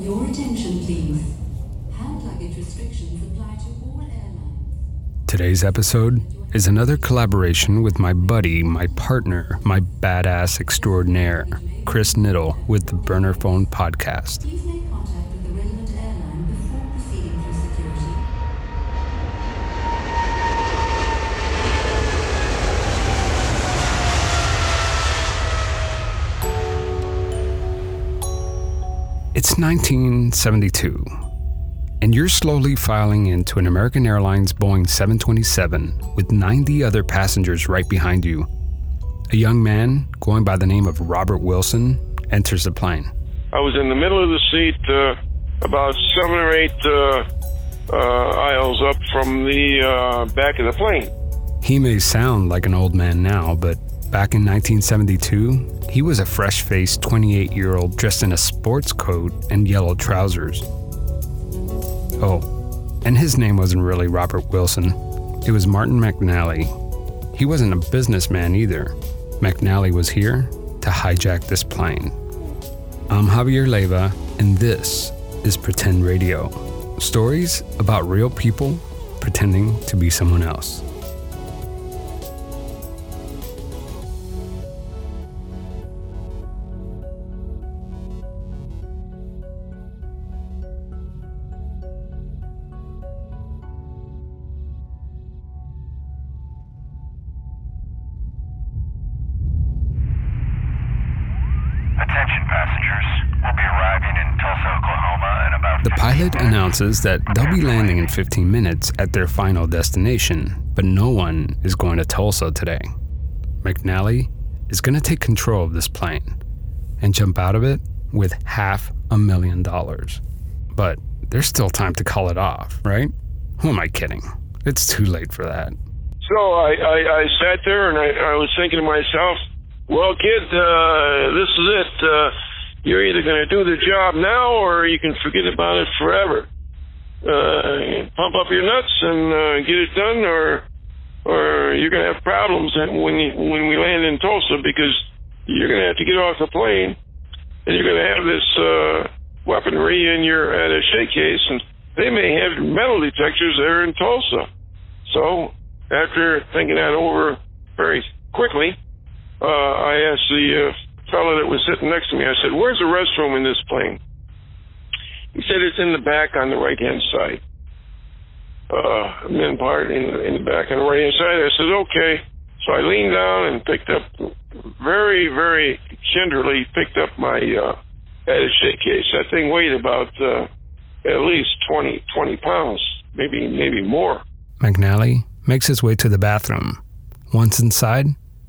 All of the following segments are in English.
Your attention, please. Hand luggage restrictions apply to all airlines. Today's episode is another collaboration with my buddy, my partner, my badass extraordinaire, Chris Niddle with the Burner Phone Podcast. It's 1972, and you're slowly filing into an American Airlines Boeing 727 with 90 other passengers right behind you. A young man, going by the name of Robert Wilson, enters the plane. I was in the middle of the seat, uh, about seven or eight uh, uh, aisles up from the uh, back of the plane. He may sound like an old man now, but back in 1972, he was a fresh faced 28 year old dressed in a sports coat and yellow trousers. Oh, and his name wasn't really Robert Wilson, it was Martin McNally. He wasn't a businessman either. McNally was here to hijack this plane. I'm Javier Leyva, and this is Pretend Radio stories about real people pretending to be someone else. That they'll be landing in 15 minutes at their final destination, but no one is going to Tulsa today. McNally is going to take control of this plane and jump out of it with half a million dollars. But there's still time to call it off, right? Who am I kidding? It's too late for that. So I, I, I sat there and I, I was thinking to myself, well, kid, uh, this is it. Uh, you're either going to do the job now or you can forget about it forever. Uh, pump up your nuts and uh, get it done, or or you're going to have problems when you, when we land in Tulsa because you're going to have to get off the plane and you're going to have this uh, weaponry in your attaché case, and they may have metal detectors there in Tulsa. So after thinking that over very quickly, uh, I asked the uh, fellow that was sitting next to me. I said, "Where's the restroom in this plane?" He said, "It's in the back on the right hand side." Uh, men part in, in the back on the right hand side. I said, "Okay." So I leaned down and picked up, very, very gingerly picked up my uh, attaché case. That thing weighed about uh, at least 20, 20 pounds, maybe, maybe more. McNally makes his way to the bathroom. Once inside,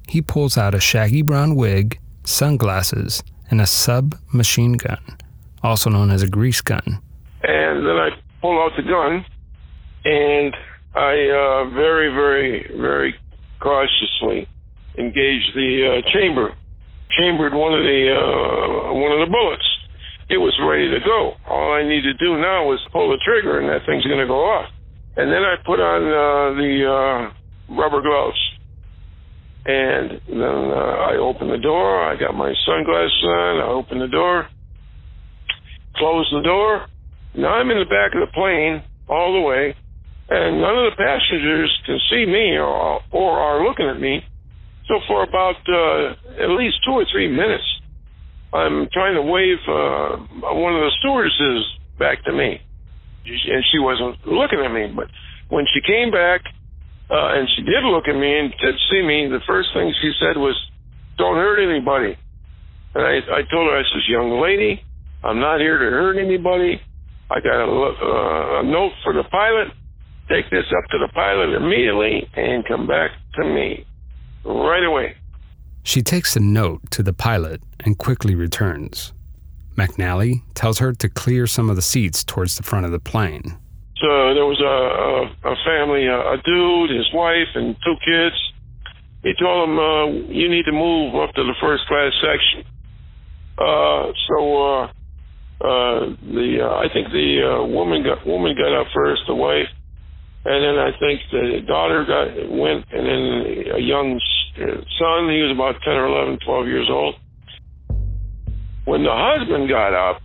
he pulls out a shaggy brown wig, sunglasses, and a submachine gun, also known as a grease gun. and then I pull out the gun, and I uh, very, very, very cautiously engage the uh, chamber, chambered one of the uh, one of the bullets. It was ready to go. All I need to do now was pull the trigger, and that thing's going to go off. And then I put on uh, the uh, rubber gloves, and then uh, I opened the door. I got my sunglasses on. I opened the door, closed the door, now I'm in the back of the plane all the way, and none of the passengers can see me or, or are looking at me. So for about uh, at least two or three minutes, I'm trying to wave uh, one of the stewardesses back to me, and she wasn't looking at me. But when she came back, uh, and she did look at me and did see me, the first thing she said was, "Don't hurt anybody." And I, I told her, I says, "Young lady, I'm not here to hurt anybody. I got a, uh, a note for the pilot. Take this up to the pilot immediately and come back to me right away. She takes the note to the pilot and quickly returns. McNally tells her to clear some of the seats towards the front of the plane. So there was a, a, a family, a, a dude, his wife, and two kids. He told them, uh, you need to move up to the first class section. Uh, so, uh, the, uh, I think the, uh, woman got, woman got up first, the wife. And then I think the daughter got, went, and then a young son, he was about 10 or 11, 12 years old. When the husband got up,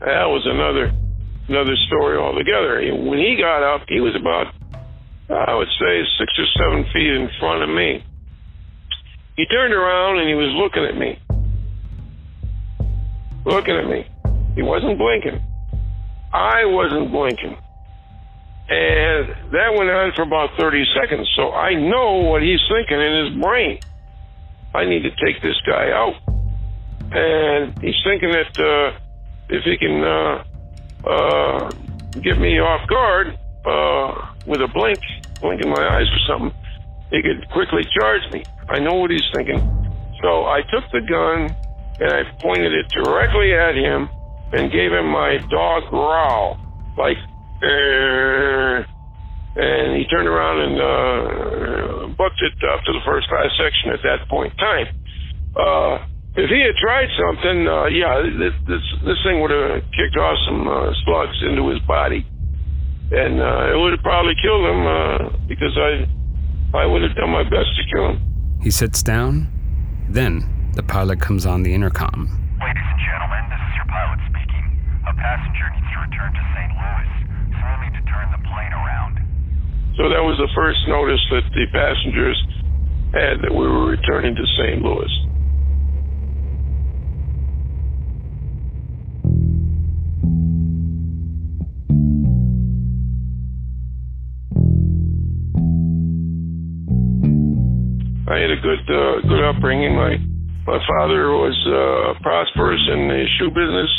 that was another another story altogether. When he got up, he was about I would say six or seven feet in front of me. He turned around and he was looking at me. Looking at me. He wasn't blinking. I wasn't blinking. And that went on for about 30 seconds. So I know what he's thinking in his brain. I need to take this guy out. And he's thinking that uh, if he can uh, uh, get me off guard uh, with a blink, blink in my eyes or something, he could quickly charge me. I know what he's thinking. So I took the gun and I pointed it directly at him and gave him my dog growl, like, uh, and he turned around and uh, booked it up to the first class section at that point in time. Uh, if he had tried something, uh, yeah, this, this this thing would have kicked off some uh, slugs into his body, and uh, it would have probably killed him uh, because I I would have done my best to kill him. He sits down. Then the pilot comes on the intercom. Ladies and gentlemen, this is your pilot speaking. A passenger needs to return to St. Louis, so we'll need to turn the plane around. So that was the first notice that the passengers had that we were returning to St. Louis. I had a good uh, good upbringing. My my father was uh, prosperous in the shoe business,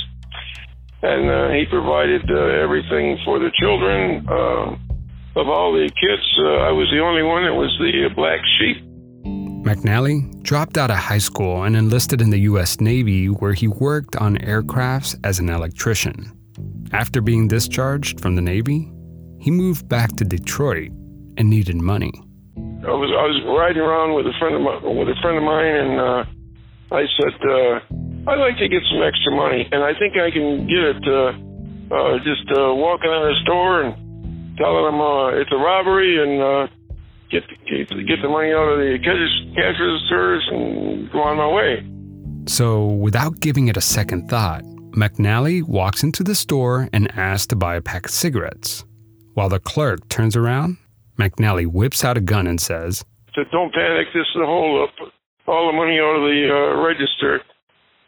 and uh, he provided uh, everything for the children. Uh, of all the kids, uh, I was the only one that was the uh, black sheep. McNally dropped out of high school and enlisted in the U.S. Navy, where he worked on aircrafts as an electrician. After being discharged from the Navy, he moved back to Detroit and needed money. I was I was riding around with a friend of my, with a friend of mine, and uh, I said uh, I'd like to get some extra money, and I think I can get it uh, uh, just uh, walking in the store and telling them uh, it's a robbery and uh, get, get get the money out of the cash, cash registers and go on my way. So, without giving it a second thought, McNally walks into the store and asks to buy a pack of cigarettes. While the clerk turns around, McNally whips out a gun and says, said, "Don't panic. This is a hold up. All the money out of the uh, register.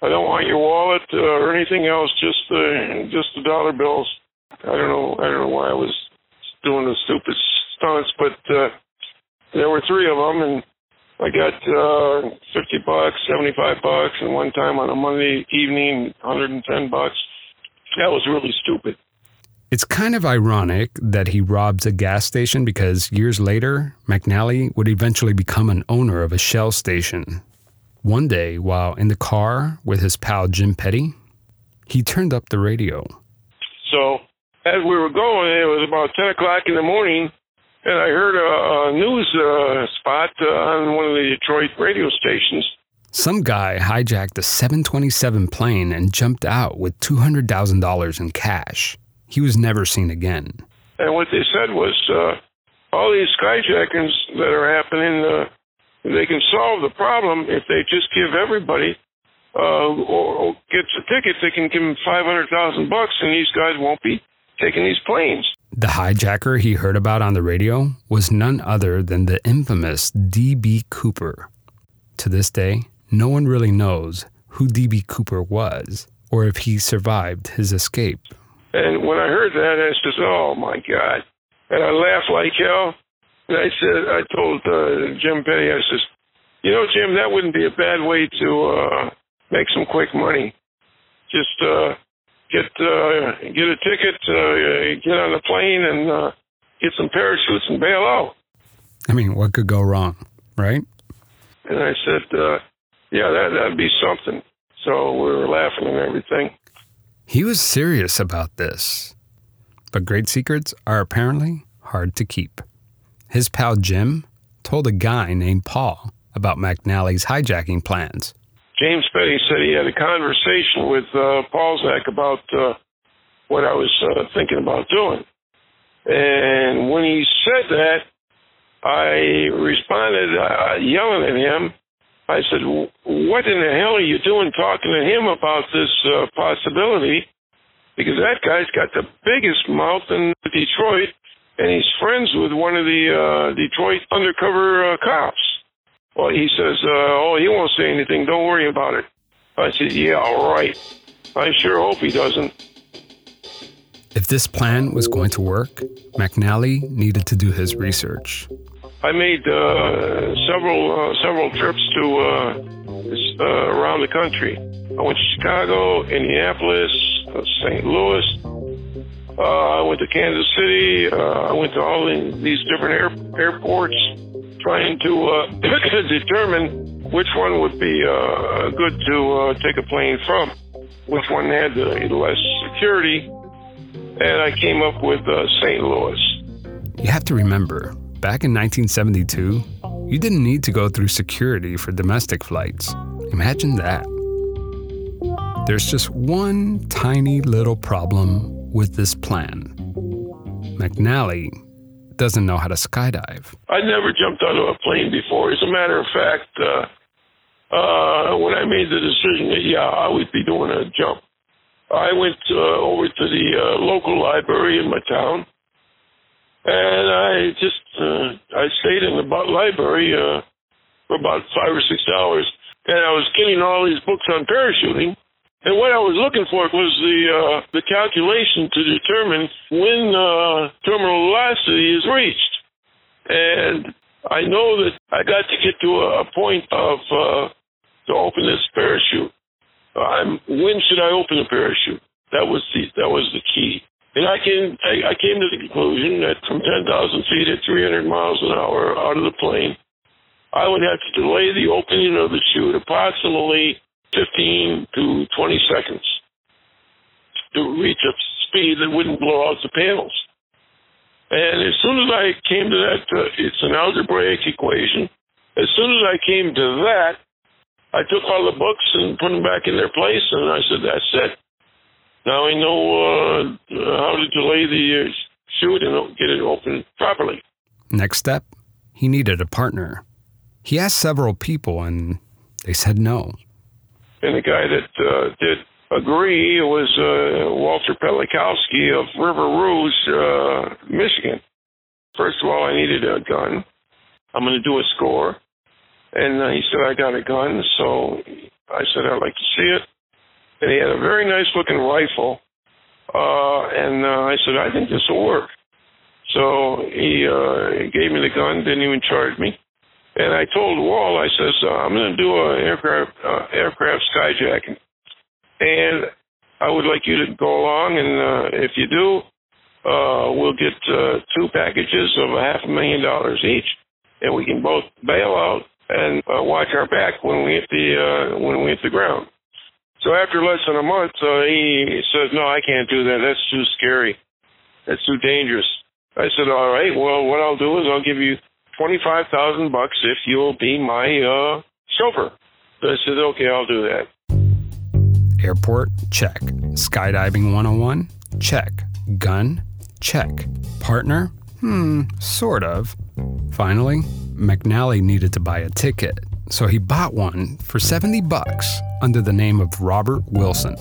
I don't want your wallet uh, or anything else. Just the just the dollar bills. I don't know. I don't know why I was doing the stupid stunts, but uh, there were three of them, and I got uh, fifty bucks, seventy-five bucks, and one time on a Monday evening, hundred and ten bucks. That was really stupid. It's kind of ironic that he robs a gas station because years later, McNally would eventually become an owner of a Shell station. One day, while in the car with his pal Jim Petty, he turned up the radio. So as we were going, it was about 10 o'clock in the morning, and I heard a, a news uh, spot uh, on one of the Detroit radio stations. Some guy hijacked a 727 plane and jumped out with $200,000 in cash. He was never seen again. And what they said was uh, all these skyjackings that are happening, uh, they can solve the problem if they just give everybody uh, or, or gets a ticket. They can give them 500,000 bucks, and these guys won't be taking these planes. The hijacker he heard about on the radio was none other than the infamous D.B. Cooper. To this day, no one really knows who D.B. Cooper was or if he survived his escape. And when I heard that, I said, "Oh my God!" And I laughed like hell. And I said, I told uh, Jim Petty, I says, "You know, Jim, that wouldn't be a bad way to uh, make some quick money. Just uh, get uh, get a ticket, uh, get on the plane, and uh, get some parachutes and bail out." I mean, what could go wrong, right? And I said, uh, "Yeah, that that'd be something." So we were laughing and everything. He was serious about this. But great secrets are apparently hard to keep. His pal Jim told a guy named Paul about McNally's hijacking plans. James Petty said he had a conversation with uh, Paulzak about uh, what I was uh, thinking about doing. And when he said that, I responded uh, yelling at him. I said, "What in the hell are you doing talking to him about this uh, possibility because that guy's got the biggest mouth in Detroit, and he's friends with one of the uh, Detroit undercover uh, cops. Well, he says, uh, "Oh, he won't say anything. Don't worry about it." I said, "Yeah, all right. I sure hope he doesn't." If this plan was going to work, McNally needed to do his research. I made uh, several uh, several trips to uh, uh, around the country. I went to Chicago, Indianapolis, uh, St. Louis. Uh, I went to Kansas City. Uh, I went to all these different air, airports, trying to uh, determine which one would be uh, good to uh, take a plane from, which one had the less security, and I came up with uh, St. Louis. You have to remember, back in 1972, you didn't need to go through security for domestic flights. Imagine that. There's just one tiny little problem with this plan. McNally doesn't know how to skydive. I never jumped out of a plane before. As a matter of fact, uh, uh, when I made the decision that yeah, I would be doing a jump, I went uh, over to the uh, local library in my town, and I just uh, I stayed in the library uh, for about five or six hours, and I was getting all these books on parachuting. And what I was looking for was the uh, the calculation to determine when uh, terminal velocity is reached. And I know that I got to get to a, point of uh, to open this parachute. I'm, when should I open the parachute? That was the that was the key. And I came I, I came to the conclusion that from 10,000 feet at 300 miles an hour out of the plane, I would have to delay the opening of the chute approximately 15 to 20 seconds to reach a speed that wouldn't blow out the panels. And as soon as I came to that, uh, it's an algebraic equation. As soon as I came to that, I took all the books and put them back in their place, and I said, "That's it. Now I know uh, how to delay the uh, chute and get it open properly." Next step, he needed a partner. He asked several people, and they said no. And the guy that uh, did agree was uh, Walter Pelikowski of River Rouge, uh, Michigan. First of all, I needed a gun. I'm going to do a score. And uh, he said, I got a gun. So I said, I'd like to see it. And he had a very nice looking rifle. Uh, and uh, I said, I think this will work. So he uh, gave me the gun, didn't even charge me. And I told Wall, I says, uh, I'm going to do an aircraft, uh, aircraft skyjacking. And I would like you to go along, and uh, if you do, uh, we'll get uh, two packages of a half a million dollars each, and we can both bail out and uh, watch our back when we hit the uh, when we hit the ground. So after less than a month, uh, he says, "No, I can't do that. That's too scary. That's too dangerous." I said, "All right. Well, what I'll do is I'll give you twenty-five thousand bucks if you'll be my uh, chauffeur." So I said, "Okay, I'll do that." Airport, check. Skydiving 101, check. Gun, check. Partner, hmm, sort of. Finally, McNally needed to buy a ticket, so he bought one for 70 bucks under the name of Robert Wilson.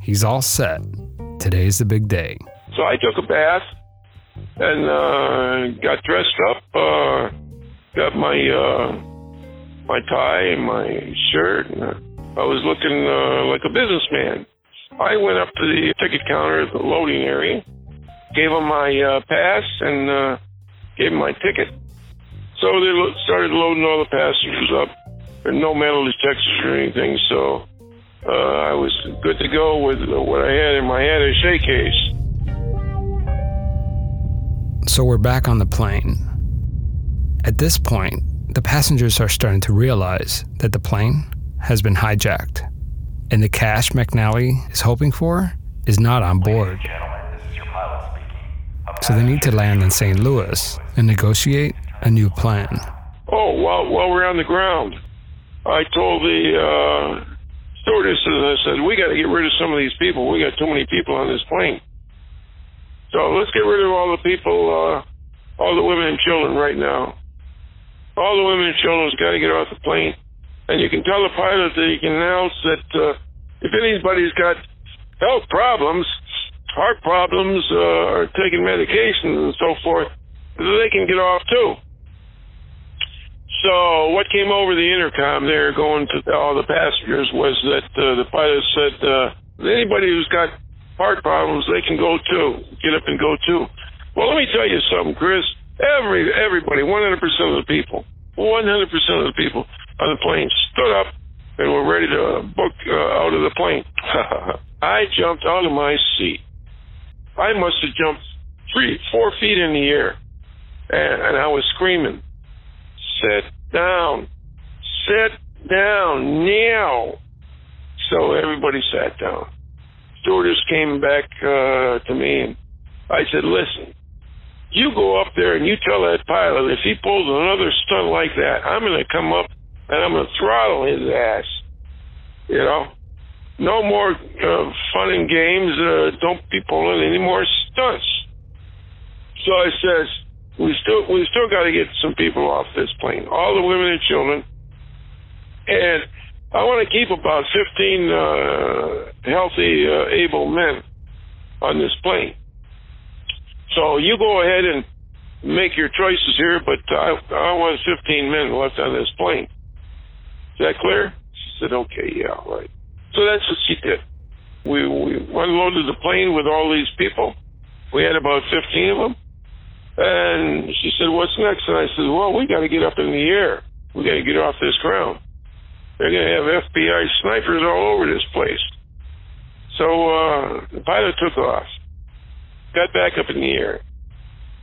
He's all set. Today's the big day. So I took a bath and uh, got dressed up, uh, got my uh, my tie and my shirt. And, uh, I was looking uh, like a businessman. I went up to the ticket counter at the loading area, gave them my uh, pass, and uh, gave them my ticket. So they lo- started loading all the passengers up. There no metal detectors or anything, so uh, I was good to go with what I had in my head a case. So we're back on the plane. At this point, the passengers are starting to realize that the plane has been hijacked, and the cash McNally is hoping for is not on board. Gentlemen, this is your pilot speaking. A So they need to land in St. Louis and negotiate a new plan. Oh, while while we're on the ground, I told the uh, stewardesses, I said, we got to get rid of some of these people. We got too many people on this plane. So let's get rid of all the people, uh, all the women and children right now. All the women and children's got to get off the plane. And you can tell the pilot that he can announce that uh, if anybody's got health problems, heart problems, uh, or taking medications and so forth, they can get off too. So what came over the intercom there, going to all the passengers, was that uh, the pilot said, uh, anybody who's got heart problems, they can go too. Get up and go too. Well, let me tell you something, Chris. Every everybody, 100% of the people, 100% of the people on the plane stood up and were ready to book uh, out of the plane. I jumped out of my seat. I must have jumped three, four feet in the air, and, and I was screaming, "Sit down, sit down now!" So everybody sat down. Stewardess came back uh, to me, and I said, "Listen, you go up there and you tell that pilot if he pulls another stunt like that, I'm going to come up and I'm going to throttle his ass. You know, no more uh, fun and games. Uh, don't be pulling any more stunts. So I says, we still we still got to get some people off this plane, all the women and children, and I want to keep about 15 uh, healthy, uh, able men on this plane. So you go ahead and make your choices here, but I, I want 15 men left on this plane. Is that clear? She said, okay, yeah, all right. So that's what she did. We, we unloaded the plane with all these people. We had about 15 of them. And she said, what's next? And I said, well, we got to get up in the air. We got to get off this ground. They're going to have FBI snipers all over this place. So uh, the pilot took off got back up in the air.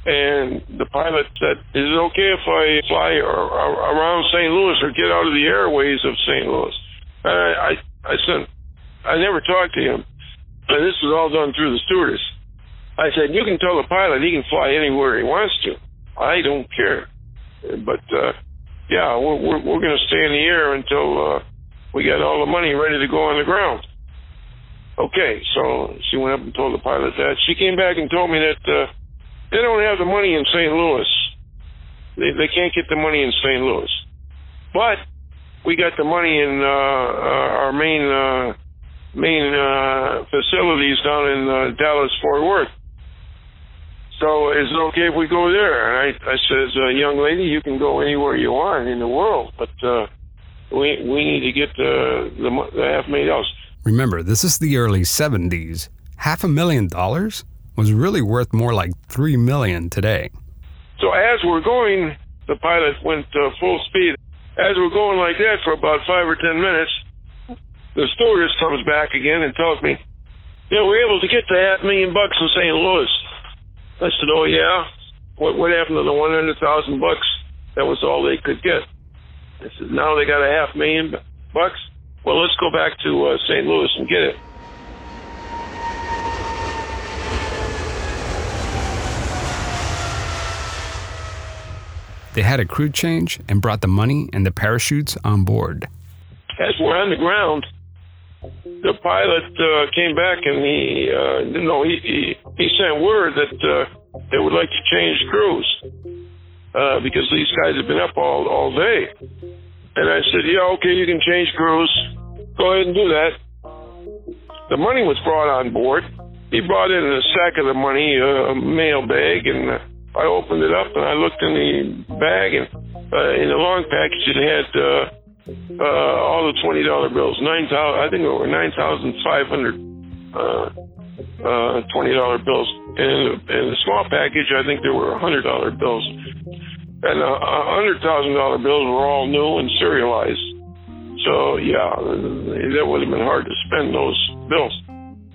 And the pilot said, Is it okay if I fly around St. Louis or get out of the airways of St. Louis? And I, I, I said, I never talked to him. And this was all done through the stewardess. I said, You can tell the pilot he can fly anywhere he wants to. I don't care. But, uh, yeah, we're, we're, we're going to stay in the air until uh, we get all the money ready to go on the ground. Okay, so she went up and told the pilot that. She came back and told me that uh, they don't have the money in St. Louis. They they can't get the money in St. Louis, but we got the money in uh, uh, our main uh, main uh, facilities down in uh, Dallas Fort Worth. So is it okay if we go there? And I I says, uh, young lady, you can go anywhere you want in the world, but uh, we we need to get the the, the half million dollars. Remember, this is the early 70s. Half a million dollars was really worth more like 3 million today. So as we're going, the pilot went uh, full speed. As we're going like that for about five or ten minutes, the stewardess comes back again and tells me, yeah, we're able to get the half million bucks in St. Louis. I said, oh yeah? What, what happened to the 100,000 bucks? That was all they could get. I said, now they got a half million bucks? Well, let's go back to uh, St. Louis and get it. They had a crew change and brought the money and the parachutes on board. As we're on the ground, the pilot uh, came back and he, uh, you know, he, he, he sent word that uh, they would like to change crews uh, because these guys have been up all all day. And I said, yeah, okay, you can change crews. Go ahead and do that. The money was brought on board. He brought in a sack of the money, a mail bag, and I opened it up and I looked in the bag, and uh, in the long package it had uh, uh, all the twenty dollar bills. Nine thousand, I think were nine thousand five hundred uh, uh, twenty dollar bills. And in the small package, I think there were hundred dollar bills and a hundred thousand dollar bills were all new and serialized. So yeah, that would have been hard to spend those bills.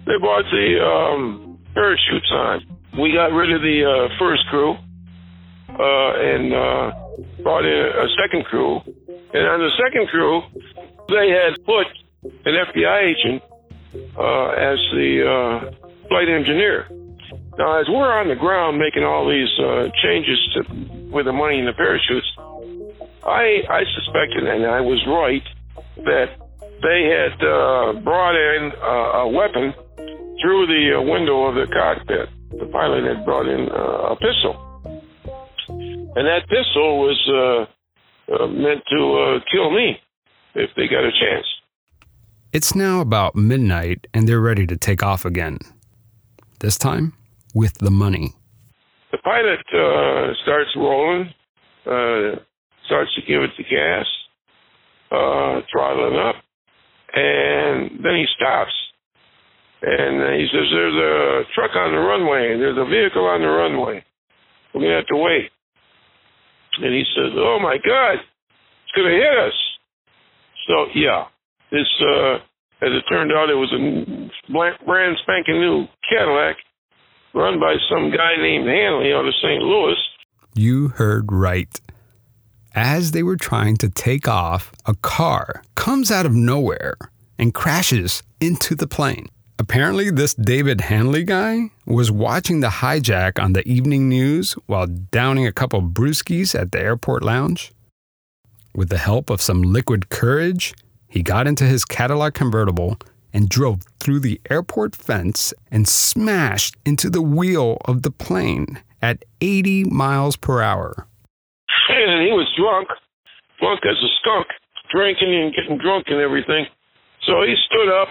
They bought the um, parachutes on. We got rid of the uh, first crew uh, and uh, brought in a second crew. And on the second crew, they had put an FBI agent uh, as the uh, flight engineer. Now, as we're on the ground making all these uh, changes to with the money in the parachutes, I I suspected, and I was right, that they had uh, brought in uh, a weapon through the uh, window of the cockpit. The pilot had brought in uh, a pistol, and that pistol was uh, meant to uh, kill me if they got a chance. It's now about midnight and they're ready to take off again. This time with the money. The pilot uh, starts rolling, uh, starts to give it the gas, uh, throttling up, and then he stops. And he says, There's a truck on the runway, there's a vehicle on the runway. We're going to have to wait. And he says, Oh my God, it's going to hit us. So, yeah, this, uh, as it turned out, it was a brand spanking new Cadillac run by some guy named Hanley out of St. Louis. You heard right. As they were trying to take off, a car comes out of nowhere and crashes into the plane. Apparently, this David Hanley guy was watching the hijack on the evening news while downing a couple brewskis at the airport lounge. With the help of some liquid courage, he got into his Cadillac convertible and drove through the airport fence and smashed into the wheel of the plane at 80 miles per hour. And he was drunk, drunk as a skunk, drinking and getting drunk and everything. So he stood up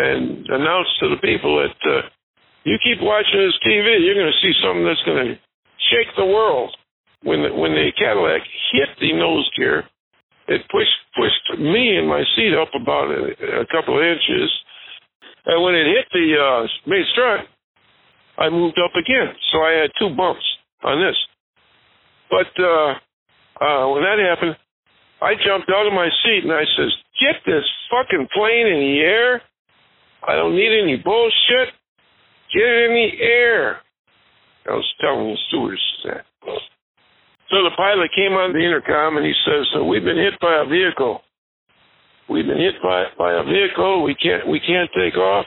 and announced to the people that uh, you keep watching this TV, you're going to see something that's going to shake the world. When the, when the Cadillac hit the nose gear, it pushed pushed me and my seat up about a, a couple of inches, and when it hit the uh, main strut, I moved up again. So I had two bumps on this. But uh, uh, when that happened, I jumped out of my seat and I says, "Get this fucking plane in the air! I don't need any bullshit. Get in the air." I was telling the stewardess that. So the pilot came on the intercom and he says, so "We've been hit by a vehicle. We've been hit by by a vehicle. We can't we can't take off.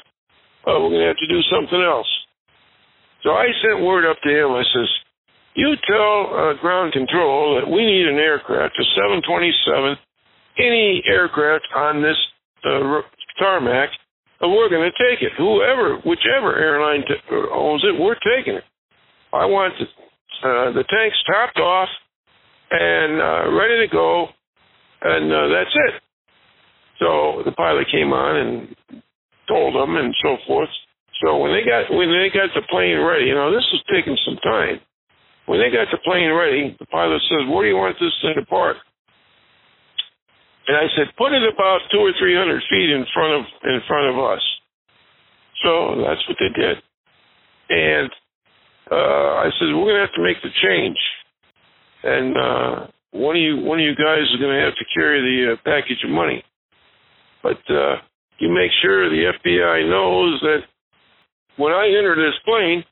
Uh, we're going to have to do something else." So I sent word up to him. I says, "You tell uh, ground control that we need an aircraft, a 727, any aircraft on this uh, tarmac, we're going to take it. Whoever, whichever airline t- owns it, we're taking it. I want the, uh, the tanks topped off and uh, ready to go, and uh, that's it." So the pilot came on and told them and so forth. So when they got when they got the plane ready, you know, this was taking some time. When they got the plane ready, the pilot says, "Where do you want this thing to park?" And I said, "Put it about two or three hundred feet in front of in front of us." So that's what they did. And uh, I said, "We're going to have to make the change." And uh, one of you one of you guys is going to have to carry the uh, package of money. But uh, you make sure the FBI knows that when I enter this plane,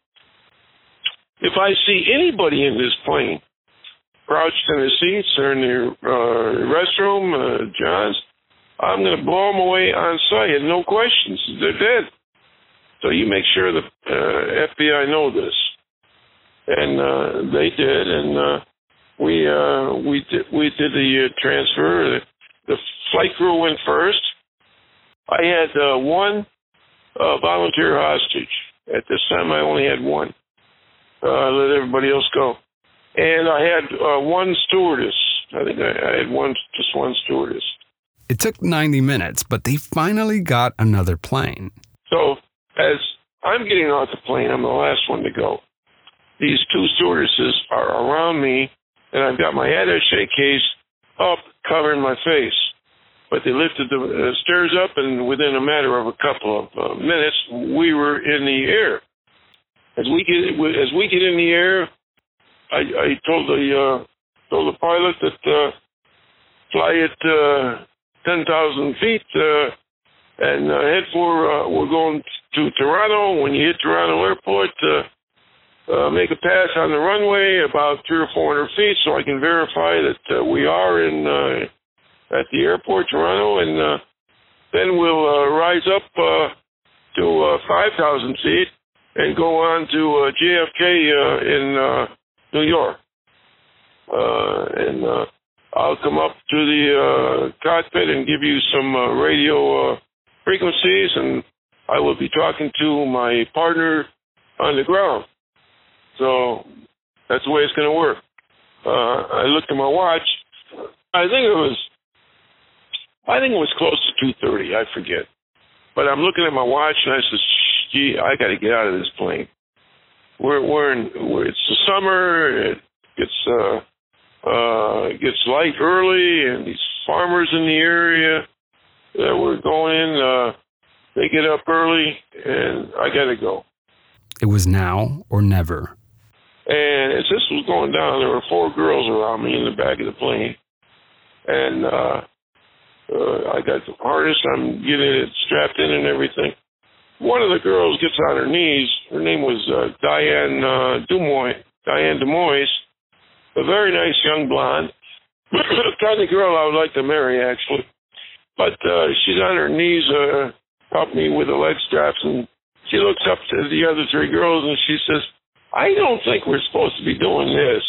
if I see anybody in this plane crouched in the seats or in the uh, restroom, uh, John's, I'm going to blow them away on sight, no questions. They're dead. So you make sure the uh, FBI know this, and uh, they did, and uh, we uh, we did we did the transfer. The flight crew went first. I had one uh, volunteer hostage. At this time, I only had one. Let everybody else go. And I had uh, one stewardess. I think I, I had one, just one stewardess. It took 90 minutes, but they finally got another plane. So as I'm getting off the plane, I'm the last one to go. These two stewardesses are around me, and I've got my attaché case up covering my face but they lifted the uh, stairs up, and within a matter of a couple of uh, minutes, we were in the air. As we get as we get in the air, I, I told the uh, told the pilot that uh, fly at uh, ten thousand feet uh, and uh, head for uh, we're going to Toronto. When you hit Toronto Airport, uh, uh, make a pass on the runway about three or four hundred feet, so I can verify that uh, we are in. Uh, at the airport, Toronto, and uh, then we'll uh, rise up uh, to uh, 5,000 feet and go on to uh, JFK uh, in uh, New York. Uh, and uh, I'll come up to the uh, cockpit and give you some uh, radio uh, frequencies, and I will be talking to my partner on the ground. So that's the way it's going to work. Uh, I looked at my watch. I think it was I think it was close to 2:30. I forget. But I'm looking at my watch and I said, "Gee, I got to get out of this plane." We're we're in. We're, it's the summer. It gets uh uh gets light early, and these farmers in the area that we're going in, uh, they get up early, and I got to go. It was now or never. And as this was going down, there were four girls around me in the back of the plane, and uh, uh, I got the harness. I'm getting it strapped in and everything. One of the girls gets on her knees. Her name was uh, Diane uh, Dumois. Diane Demois, a very nice young blonde, kind of girl I would like to marry, actually. But uh, she's on her knees, uh, helping me with the leg straps, and she looks up to the other three girls and she says, I don't think we're supposed to be doing this.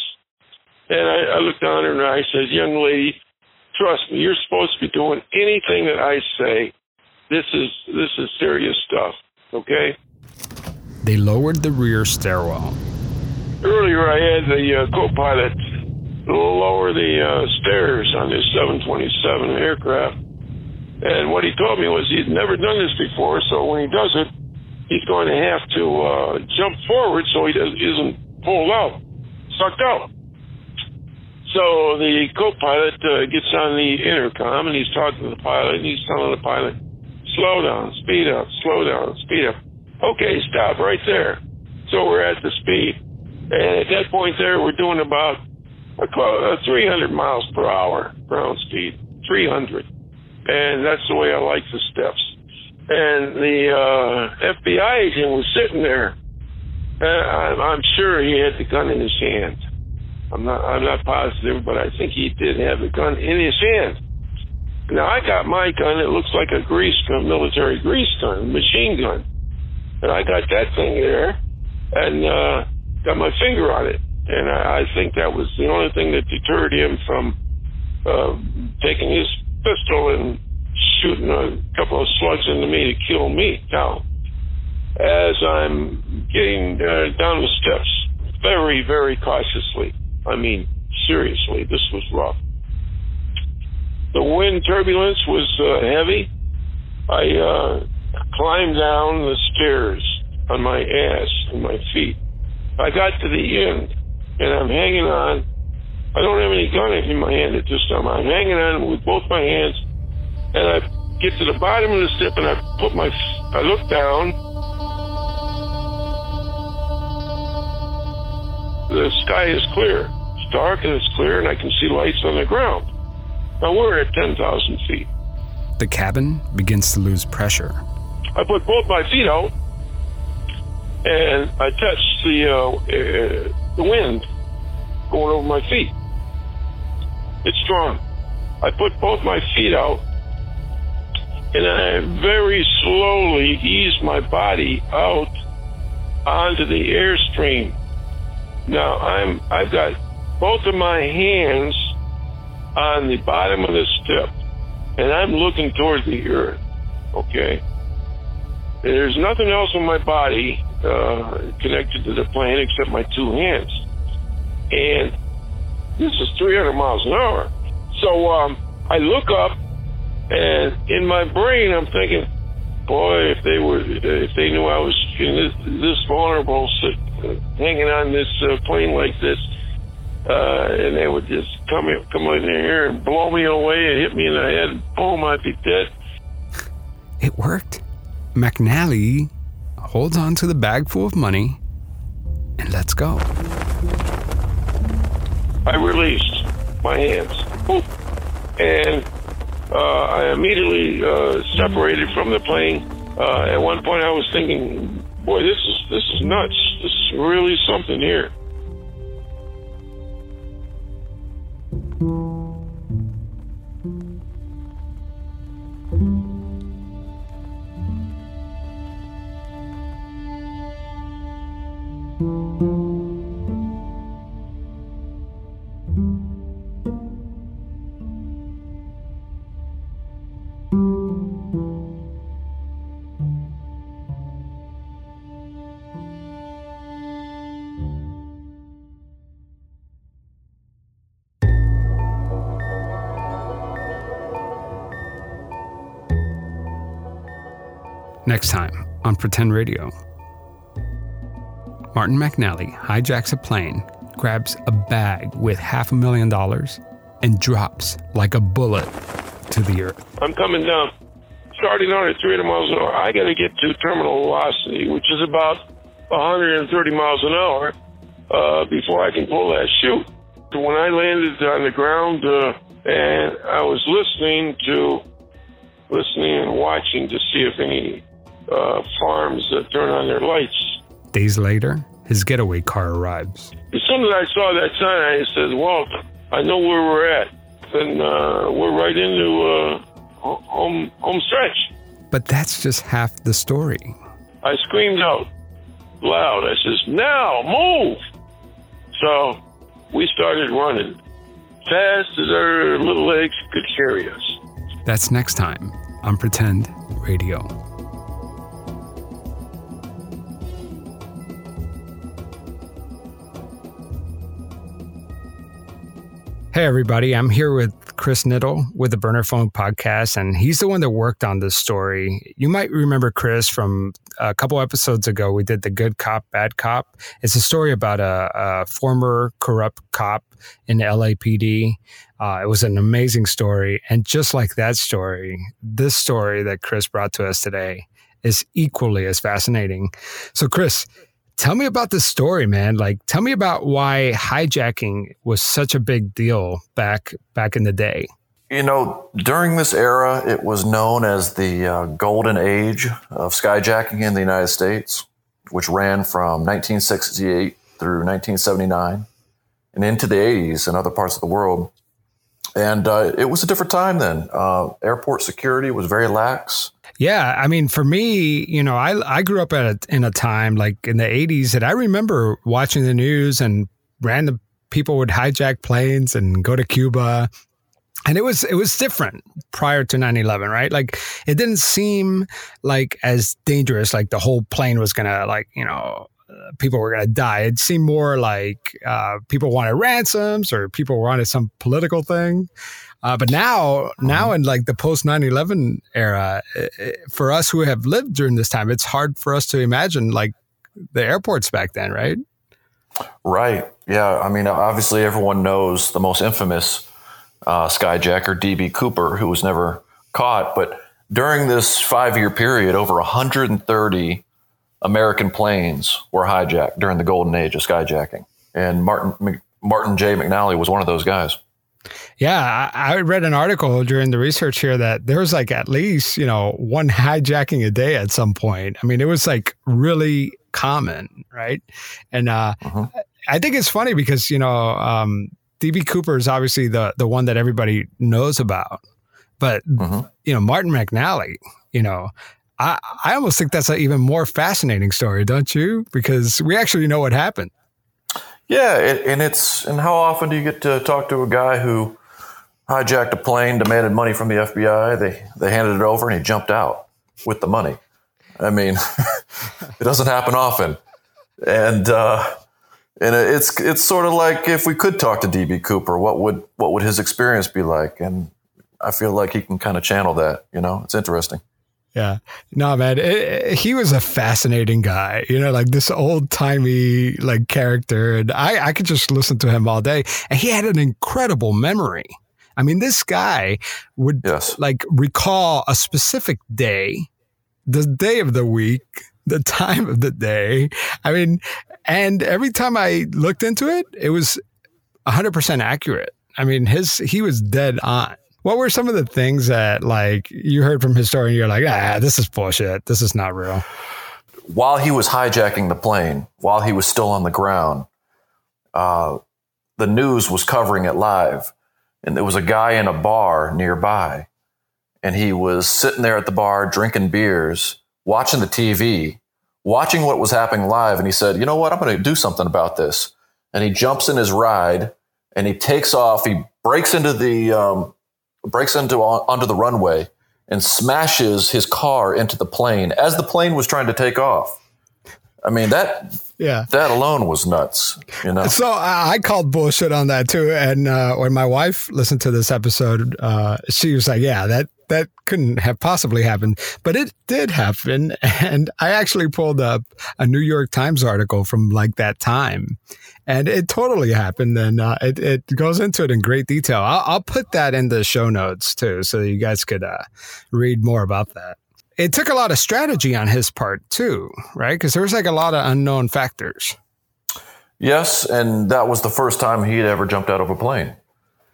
And I, I looked at her and I said, Young lady, trust me, you're supposed to be doing anything that I say. This is this is serious stuff. Okay? They lowered the rear stairwell. Earlier I had the uh, co-pilot lower the uh, stairs on this 727 aircraft. And what he told me was he'd never done this before, so when he does it, he's going to have to uh, jump forward so he doesn't, isn't pulled out, sucked out. So the co-pilot uh, gets on the intercom and he's talking to the pilot and he's telling the pilot, slow down, speed up, slow down, speed up. Okay, stop right there. So we're at the speed. And at that point there, we're doing about a, clo- uh, 300 miles per hour ground speed, 300. And that's the way I like the steps and the uh, FBI agent was sitting there. Uh, I'm, I'm sure he had the gun in his hand. I'm not I'm not positive, but I think he did have the gun in his hand. Now I got my gun. It looks like a grease gun, military grease gun, machine gun, and I got that thing there, and uh, got my finger on it. And I, I think that was the only thing that deterred him from uh, taking his pistol and shooting a couple of slugs into me to kill me. Now, as I'm getting uh, down the steps, very, very cautiously, I mean, seriously, this was rough. The wind turbulence was uh, heavy. I uh, climbed down the stairs on my ass and my feet. I got to the end, and I'm hanging on. I don't have any gun in my hand at this time. I'm hanging on with both my hands and I get to the bottom of the step and I put my, I look down. The sky is clear. It's dark and it's clear and I can see lights on the ground. Now we're at 10,000 feet. The cabin begins to lose pressure. I put both my feet out and I touch the, uh, uh, the wind going over my feet. It's strong. I put both my feet out and I very slowly ease my body out onto the airstream. Now I'm I've got both of my hands on the bottom of the step, and I'm looking towards the earth. Okay. There's nothing else on my body uh, connected to the plane except my two hands, and this is 300 miles an hour. So um, I look up and in my brain, I'm thinking, boy, if they were, if they knew I was this, this vulnerable, uh, hanging on this uh, plane like this, uh, and they would just come in, come in here and blow me away and hit me in the head, boom, I'd be dead. It worked. McNally holds on to the bag full of money and lets go. I released my hands, and uh, I immediately uh, separated from the plane. Uh, at one point, I was thinking, "Boy, this is this is nuts. This is really something here." Next time on Pretend Radio. Martin McNally hijacks a plane, grabs a bag with half a million dollars, and drops like a bullet to the earth. I'm coming down, starting on at 300 miles an hour. I got to get to terminal velocity, which is about 130 miles an hour, uh, before I can pull that chute. When I landed on the ground, uh, and I was listening to, listening and watching to see if any farms uh, turn on their lights. Days later, his getaway car arrives. As soon as I saw that sign, I said, "Walt, I know where we're at, and uh, we're right into uh, home home stretch." But that's just half the story. I screamed out loud. I says, "Now move!" So we started running fast as our little legs could carry us. That's next time on Pretend Radio. Hey, everybody. I'm here with Chris Niddle with the Burner Phone podcast, and he's the one that worked on this story. You might remember Chris from a couple episodes ago. We did the Good Cop, Bad Cop. It's a story about a, a former corrupt cop in LAPD. Uh, it was an amazing story. And just like that story, this story that Chris brought to us today is equally as fascinating. So, Chris, tell me about this story, man. Like, tell me about why hijacking was such a big deal back back in the day. You know, during this era, it was known as the uh, golden age of skyjacking in the United States, which ran from 1968 through 1979 and into the 80s in other parts of the world. And uh, it was a different time then. Uh, airport security was very lax. Yeah, I mean, for me, you know, I I grew up at a, in a time like in the '80s that I remember watching the news and random people would hijack planes and go to Cuba, and it was it was different prior to 9-11 right like it didn't seem like as dangerous like the whole plane was gonna like you know people were gonna die it seemed more like uh, people wanted ransoms or people wanted some political thing uh, but now now in like the post 9-11 era i i for us who have lived during this time it's hard for us to imagine like the airports back then right Right. Yeah. I mean, obviously, everyone knows the most infamous uh, skyjacker, DB Cooper, who was never caught. But during this five year period, over 130 American planes were hijacked during the golden age of skyjacking. And Martin, Martin J. McNally was one of those guys. Yeah, I, I read an article during the research here that there was like at least, you know, one hijacking a day at some point. I mean, it was like really common, right? And uh, I think it's funny because, you know, um, DB Cooper is obviously the, the one that everybody knows about. But, you know, Martin McNally, you know, I, I almost think that's an even more fascinating story, don't you? Because we actually know what happened. Yeah, it, and it's and how often do you get to talk to a guy who hijacked a plane, demanded money from the FBI? They they handed it over, and he jumped out with the money. I mean, it doesn't happen often, and uh, and it's it's sort of like if we could talk to DB Cooper, what would what would his experience be like? And I feel like he can kind of channel that. You know, it's interesting. Yeah. No, man, it, it- he was a fascinating guy, you know, like this old timey like character. And I, I could just listen to him all day. And he had an incredible memory. I mean, this guy would Yes. like recall a specific day, the day of the week, the time of the day. I mean, and every time I looked into it, it was 100% accurate. I mean, his, he was dead on. What were some of the things that like you heard from his story and you're like, ah, this is bullshit. This is not real. while he was hijacking the plane, while he was still on the ground, uh, the news was covering it live. And there was a guy in a bar nearby. And he was sitting there at the bar drinking beers, watching the TV, watching what was happening live. And he said, You know what? I'm going to do something about this. And he jumps in his ride and he takes off. He breaks into the, um, breaks into uh, onto the runway and smashes his car into the plane as the plane was trying to take off. I mean that Yeah. That alone was nuts, you know? So I I called bullshit on that too. And uh, when my wife listened to this episode, uh, she was like, yeah, that, that couldn't have possibly happened, but it did happen. And I actually pulled up a New York Times article from like that time and it totally happened. And uh, it, it goes into it in great detail. I'll, I'll put that in the show notes too, so you guys could uh, read more about that. It took a lot of strategy on his part too, right? Because there was like a lot of unknown factors. Yes, and that was the first time he had ever jumped out of a plane.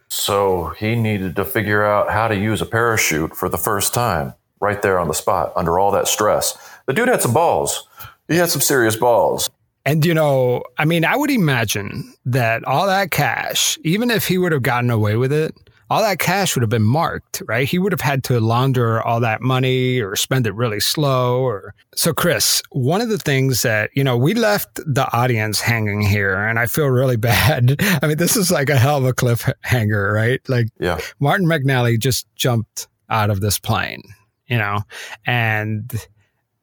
So he needed to figure out how to use a parachute for the first time right there on the spot under all that stress. The dude had some balls. He had some serious balls. And, you know, I mean, I would imagine that all that cash, even if he would have gotten away with it, all that cash would have been marked, right? He would have had to launder all that money or spend it really slow or so Chris, one of the things that, you know, we left the audience hanging here and I feel really bad. I mean, this is like a hell of a cliffhanger, right? Like Yeah. Martin McNally just jumped out of this plane, you know, and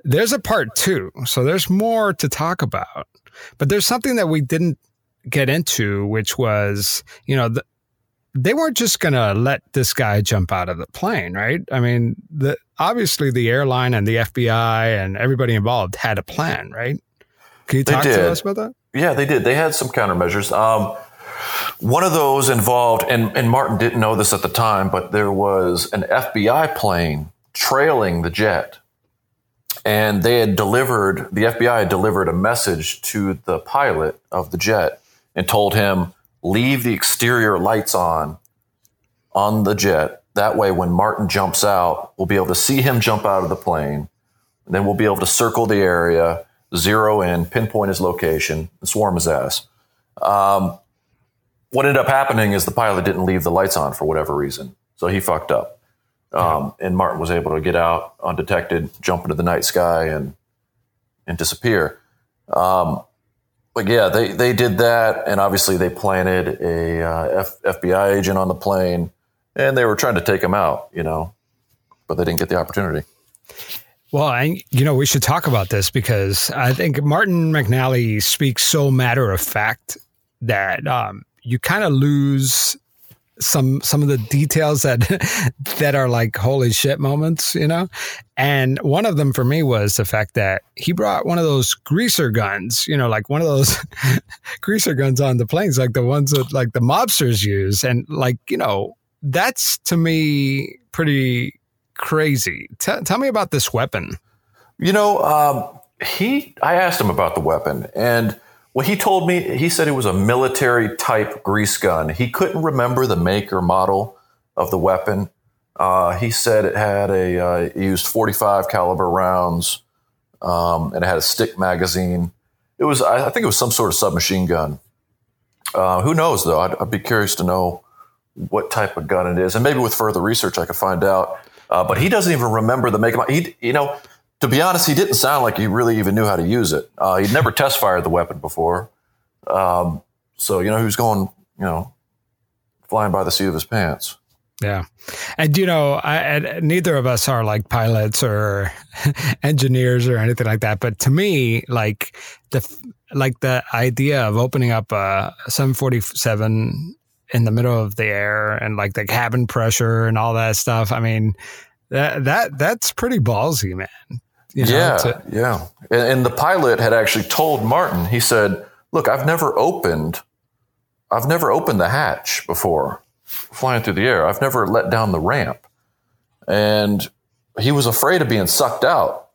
there's a part two. So there's more to talk about. But there's something that we didn't get into, which was, you know, the, they weren't just going to let this guy jump out of the plane, right? I mean, the, obviously the airline and the FBI and everybody involved had a plan, right? Can you talk to us about that? Yeah, they did. They had some countermeasures. Um, one of those involved, and, and Martin didn't know this at the time, but there was an FBI plane trailing the jet. And they had delivered, the FBI had delivered a message to the pilot of the jet and told him, leave the exterior lights on on the jet. That way, when Martin jumps out, we'll be able to see him jump out of the plane. And then we'll be able to circle the area, zero in, pinpoint his location, and swarm his ass. Um, what ended up happening is the pilot didn't leave the lights on for whatever reason. So he fucked up. Um, and Martin was able to get out undetected, jump into the night sky, and and disappear. Um, but yeah, they, they did that, and obviously they planted a uh, F- FBI agent on the plane, and they were trying to take him out, you know, but they didn't get the opportunity. Well, I, you know, we should talk about this because I think Martin McNally speaks so matter of fact that um, you kind of lose some some of the details that that are like holy shit moments, you know. And one of them for me was the fact that he brought one of those greaser guns, you know, like one of those greaser guns on the planes, like the ones that like the mobsters use, and like you know, that's to me pretty crazy. T- tell me about this weapon. You know, um, he. I asked him about the weapon, and what he told me, he said it was a military type grease gun. He couldn't remember the make or model of the weapon. Uh, he said it had a uh, it used 45 caliber rounds, um, and it had a stick magazine. It was, I I think, it was some sort of submachine gun. Uh, who knows though? I'd, I'd be curious to know what type of gun it is, and maybe with further research, I could find out. Uh, but he doesn't even remember the make. He, you know, to be honest, he didn't sound like he really even knew how to use it. Uh, he'd never test fired the weapon before, um, so you know he was going, you know, flying by the seat of his pants. Yeah. And, you know, I, neither of us are like pilots or engineers or anything like that. But to me, like the, like the idea of opening up a 747 in the middle of the air and like the cabin pressure and all that stuff. I mean, that, that, that's pretty ballsy, man. You know, yeah, to- yeah. And, and the pilot had actually told Martin. He said, "Look, I've never opened, I've never opened the hatch before, flying through the air. I've never let down the ramp." And he was afraid of being sucked out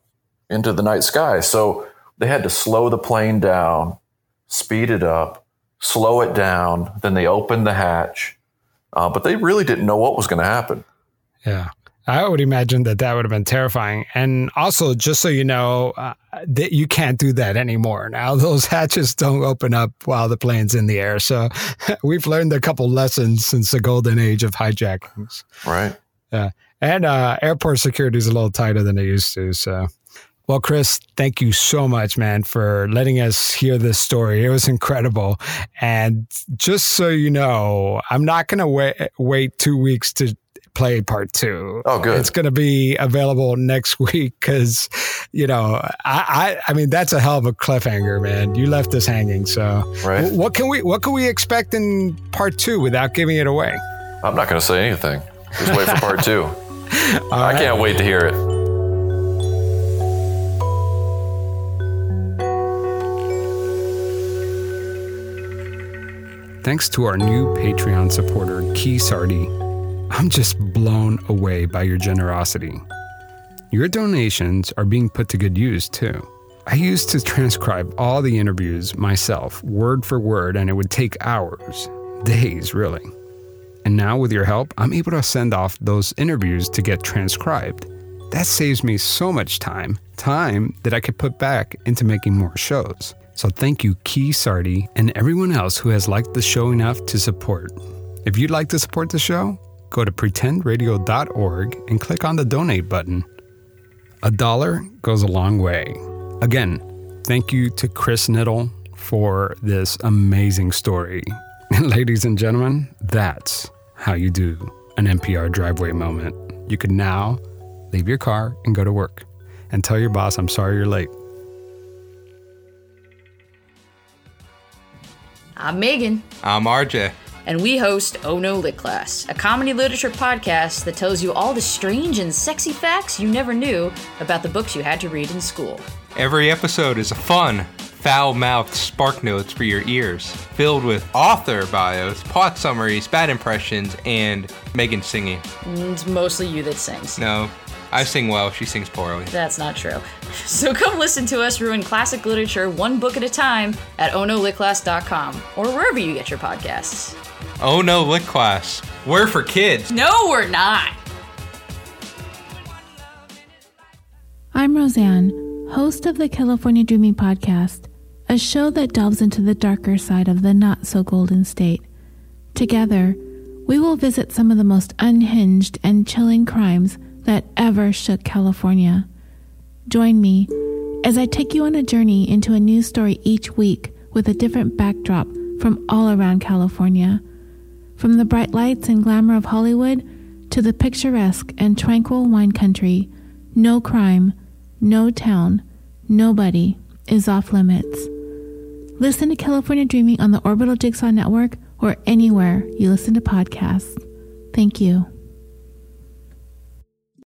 into the night sky, so they had to slow the plane down, speed it up, slow it down. Then they opened the hatch, uh, but they really didn't know what was going to happen. Yeah. I would imagine that that would have been terrifying. And also, just so you know, uh, that you can't do that anymore. Now, those hatches don't open up while the plane's in the air. So we've learned a couple lessons since the golden age of hijackings. Right? Yeah. And uh, airport security is a little tighter than it used to. So, well, Chris, thank you so much, man, for letting us hear this story. It was incredible. And just so you know, I'm not going to wait, wait two weeks to play part two. Oh, good. It's going to be available next week because you know, I, I, I mean, that's a hell of a cliffhanger, man. You left us hanging. So, Right. what can we, what can we expect in part two without giving it away? I'm not going to say anything. Just wait for part two. I can't wait to hear it. Thanks to our new Patreon supporter, Key Sardi. I'm just blown away by your generosity. Your donations are being put to good use, too. I used to transcribe all the interviews myself, word for word, and it would take hours, days, really. And now, with your help, I'm able to send off those interviews to get transcribed. That saves me so much time, time that I could put back into making more shows. So thank you, Key Sardi, and everyone else who has liked the show enough to support. If you'd like to support the show, go to pretendradio.org and click on the donate button. A dollar goes a long way. Again, thank you to Chris Niddle for this amazing story. And ladies and gentlemen, that's how you do an NPR driveway moment. You can now leave your car and go to work and tell your boss, I'm sorry you're late. I'm Megan, I'm RJ. And we host Oh No Lit Class, a comedy literature podcast that tells you all the strange and sexy facts you never knew about the books you had to read in school. Every episode is a fun, foul mouthed spark notes for your ears, filled with author bios, plot summaries, bad impressions, and Megan singing. It's mostly you that sings. No, I sing well, she sings poorly. That's not true. So come listen to us ruin classic literature one book at a time at oh onolitclass.com or wherever you get your podcasts. Oh no, Lit Class. We're for kids. No, we're not. I'm Roseanne, host of the California Dreaming Podcast, a show that delves into the darker side of the not so golden state. Together, we will visit some of the most unhinged and chilling crimes that ever shook California. Join me as I take you on a journey into a new story each week with a different backdrop from all around California. From the bright lights and glamour of Hollywood to the picturesque and tranquil wine country, no crime, no town, nobody is off limits. Listen to California Dreaming on the Orbital Jigsaw Network or anywhere you listen to podcasts. Thank you.